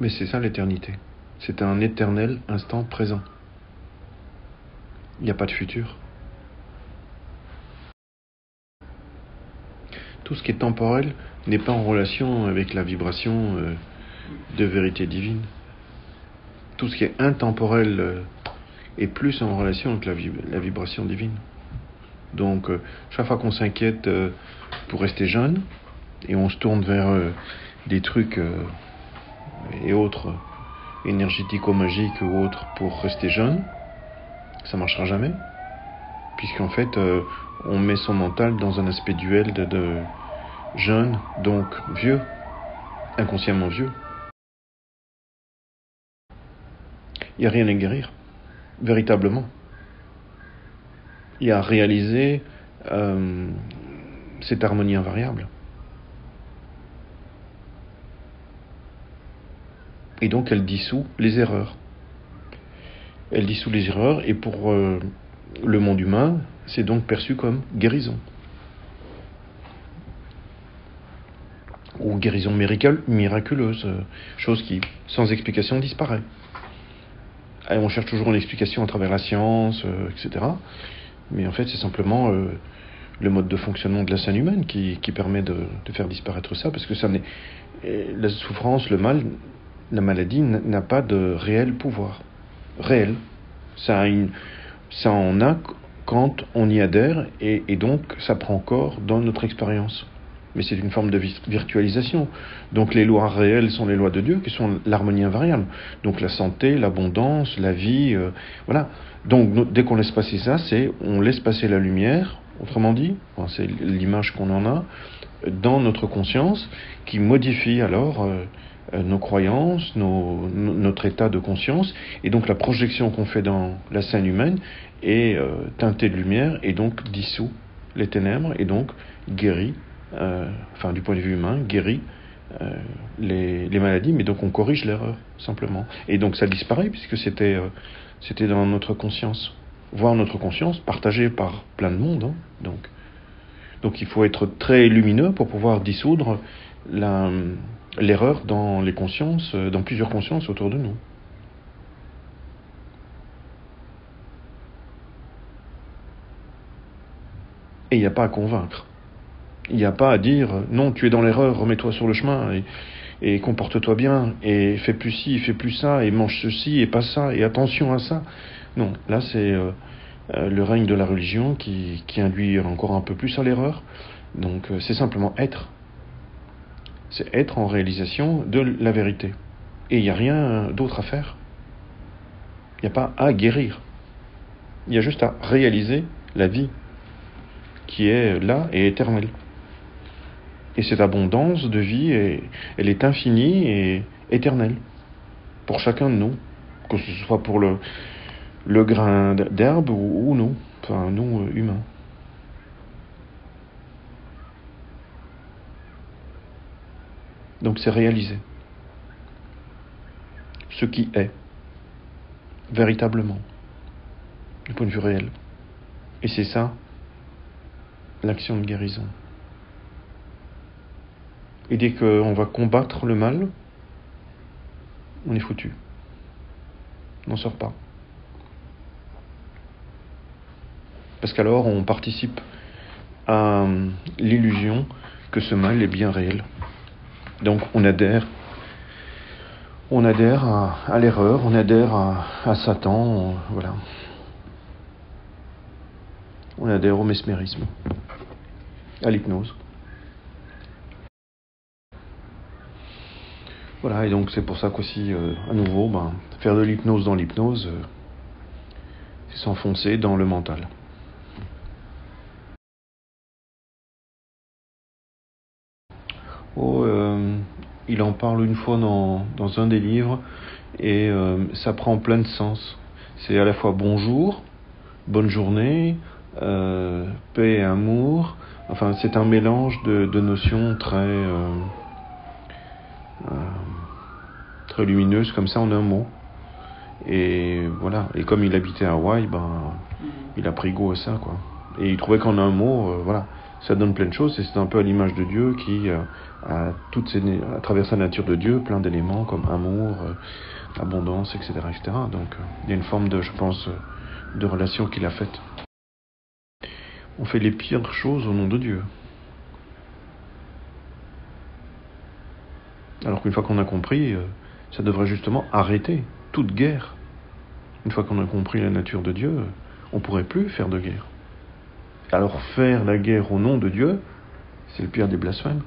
Mais c'est ça l'éternité. C'est un éternel instant présent. Il n'y a pas de futur. Tout ce qui est temporel n'est pas en relation avec la vibration euh, de vérité divine. Tout ce qui est intemporel euh, est plus en relation avec la, vibration divine. Donc, euh, chaque fois qu'on s'inquiète pour rester jeune, et on se tourne vers des trucs et autres énergético-magiques ou autres pour rester jeune, ça marchera jamais. Puisqu'en fait, on met son mental dans un aspect duel de jeune, donc vieux, inconsciemment vieux. Il n'y a rien à guérir, véritablement. Il y a à réaliser euh, cette harmonie invariable. Et donc elle dissout les erreurs. Elle dissout les erreurs et pour euh, le monde humain, c'est donc perçu comme guérison. ou guérison miraculeuse, euh, chose qui, sans explication, disparaît. On cherche toujours une explication à travers la science, euh, etc. Mais en fait, c'est simplement le mode de fonctionnement de la scène humaine qui, permet de, faire disparaître ça, parce que ça n'est, la souffrance, le mal, la maladie n'a pas de réel pouvoir. Réel. Ça, a une, ça en a quand on y adhère, et, donc ça prend corps dans notre expérience mais c'est une forme de virtualisation. Donc les lois réelles sont les lois de Dieu, qui sont l'harmonie invariable. Donc la santé, l'abondance, la vie, euh, voilà. Donc dès qu'on laisse passer ça, c'est on laisse passer la lumière, autrement dit, c'est l'image qu'on en a, dans notre conscience, qui modifie alors euh, nos croyances, notre état de conscience, et donc la projection qu'on fait dans la scène humaine est teintée de lumière, et donc dissout les ténèbres, et donc guérit euh, enfin du point de vue humain, guérit euh, les, maladies, mais donc on corrige l'erreur, simplement. Et donc ça disparaît, puisque c'était euh, c'était dans notre conscience. Voir notre conscience partagée par plein de monde. Hein, donc. donc il faut être très lumineux pour pouvoir dissoudre l'erreur dans les consciences, dans plusieurs consciences autour de nous. Et il n'y a pas à convaincre. Il n'y a pas à dire non, tu es dans l'erreur, remets-toi sur le chemin et, comporte-toi bien et fais plus ci, fais plus ça et mange ceci et pas ça et attention à ça. Non, là c'est euh, euh, le règne de la religion qui, induit encore un peu plus à l'erreur. Donc euh, c'est simplement être. C'est être en réalisation de la vérité. Et il n'y a rien d'autre à faire. Il n'y a pas à guérir. Il y a juste à réaliser la vie qui est là et éternelle. Et cette abondance de vie, elle est infinie et éternelle pour chacun de nous, que ce soit pour le, grain d'herbe ou, nous, enfin nous euh, Donc c'est réalisé. Ce qui est, véritablement, du point de vue réel. Et c'est ça, l'action de guérison. Et dès qu'on va combattre le mal, on est foutu. On n'en sort pas. Parce qu'alors on participe à l'illusion que ce mal est bien réel. Donc on adhère, on adhère à, l'erreur, on adhère à, Satan, voilà. On adhère au mesmérisme, à l'hypnose. Voilà, et donc c'est pour ça qu'aussi, euh, à nouveau, ben, faire de l'hypnose dans l'hypnose, euh, c'est s'enfoncer dans le mental. Oh, euh, il en parle une fois dans, dans un des livres, et ça prend plein de sens. C'est à la fois bonjour, bonne journée, paix et amour. Enfin, c'est un mélange de, de notions très euh, très lumineuse comme ça en un mot. Et voilà. Et comme il habitait à Hawaï, ben, il a pris goût à ça, quoi. Et il trouvait qu'en un mot, euh, voilà, ça donne plein de choses et c'est un peu à l'image de Dieu qui euh, a toutes ces, à travers sa nature de Dieu plein d'éléments comme amour, euh, abondance, etc., etc. Donc euh, il y a une forme de, je pense, de relation qu'il a faite. On fait les pires choses au nom de Dieu. Alors qu'une fois qu'on a compris, ça devrait justement arrêter toute guerre. Une fois qu'on a compris la nature de Dieu, on ne pourrait plus faire de guerre. Alors faire la guerre au nom de Dieu, c'est le pire des blasphèmes.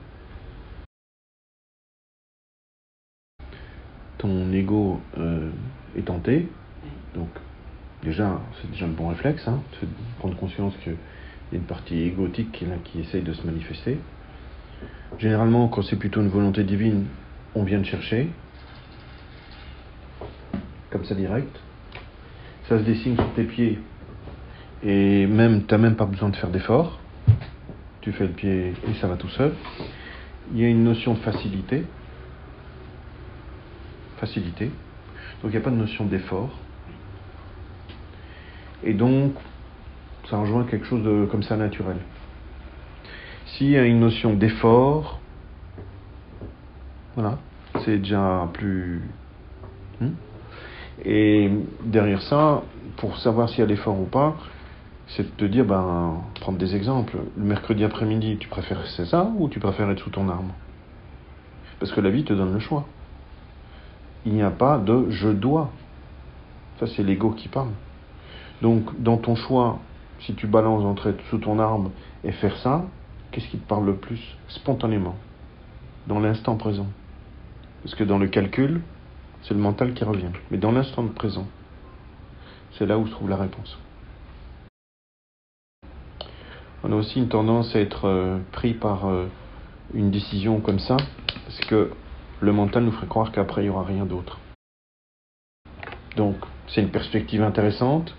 Ton ego euh, est tenté, donc déjà, c'est déjà un bon réflexe, hein, de prendre conscience qu'il y a une partie égotique qui, qui essaye de se manifester. Généralement, quand c'est plutôt une volonté divine, on vient de chercher, comme ça direct. Ça se dessine sur tes pieds et même, tu n'as même pas besoin de faire d'effort. Tu fais le pied et ça va tout seul. Il y a une notion de facilité. Facilité. Donc il n'y a pas de notion d'effort. Et donc, ça rejoint quelque chose de comme ça naturel. S'il y a une notion d'effort, voilà, c'est déjà plus. Hmm? Et derrière ça, pour savoir s'il y a l'effort ou pas, c'est de te dire, ben, prendre des exemples. Le mercredi après-midi, tu préfères c'est ça ou tu préfères être sous ton arme Parce que la vie te donne le choix. Il n'y a pas de je dois. Ça, c'est l'ego qui parle. Donc, dans ton choix, si tu balances entre être sous ton arme et faire ça, qu'est-ce qui te parle le plus Spontanément? Dans l'instant présent. Parce que dans le calcul, c'est le mental qui revient. Mais dans l'instant présent, c'est là où se trouve la réponse on a aussi une tendance à être euh, pris par euh, une décision comme ça, parce que le mental nous ferait croire qu'après il n'y aura rien d'autre. Donc, c'est une perspective intéressante,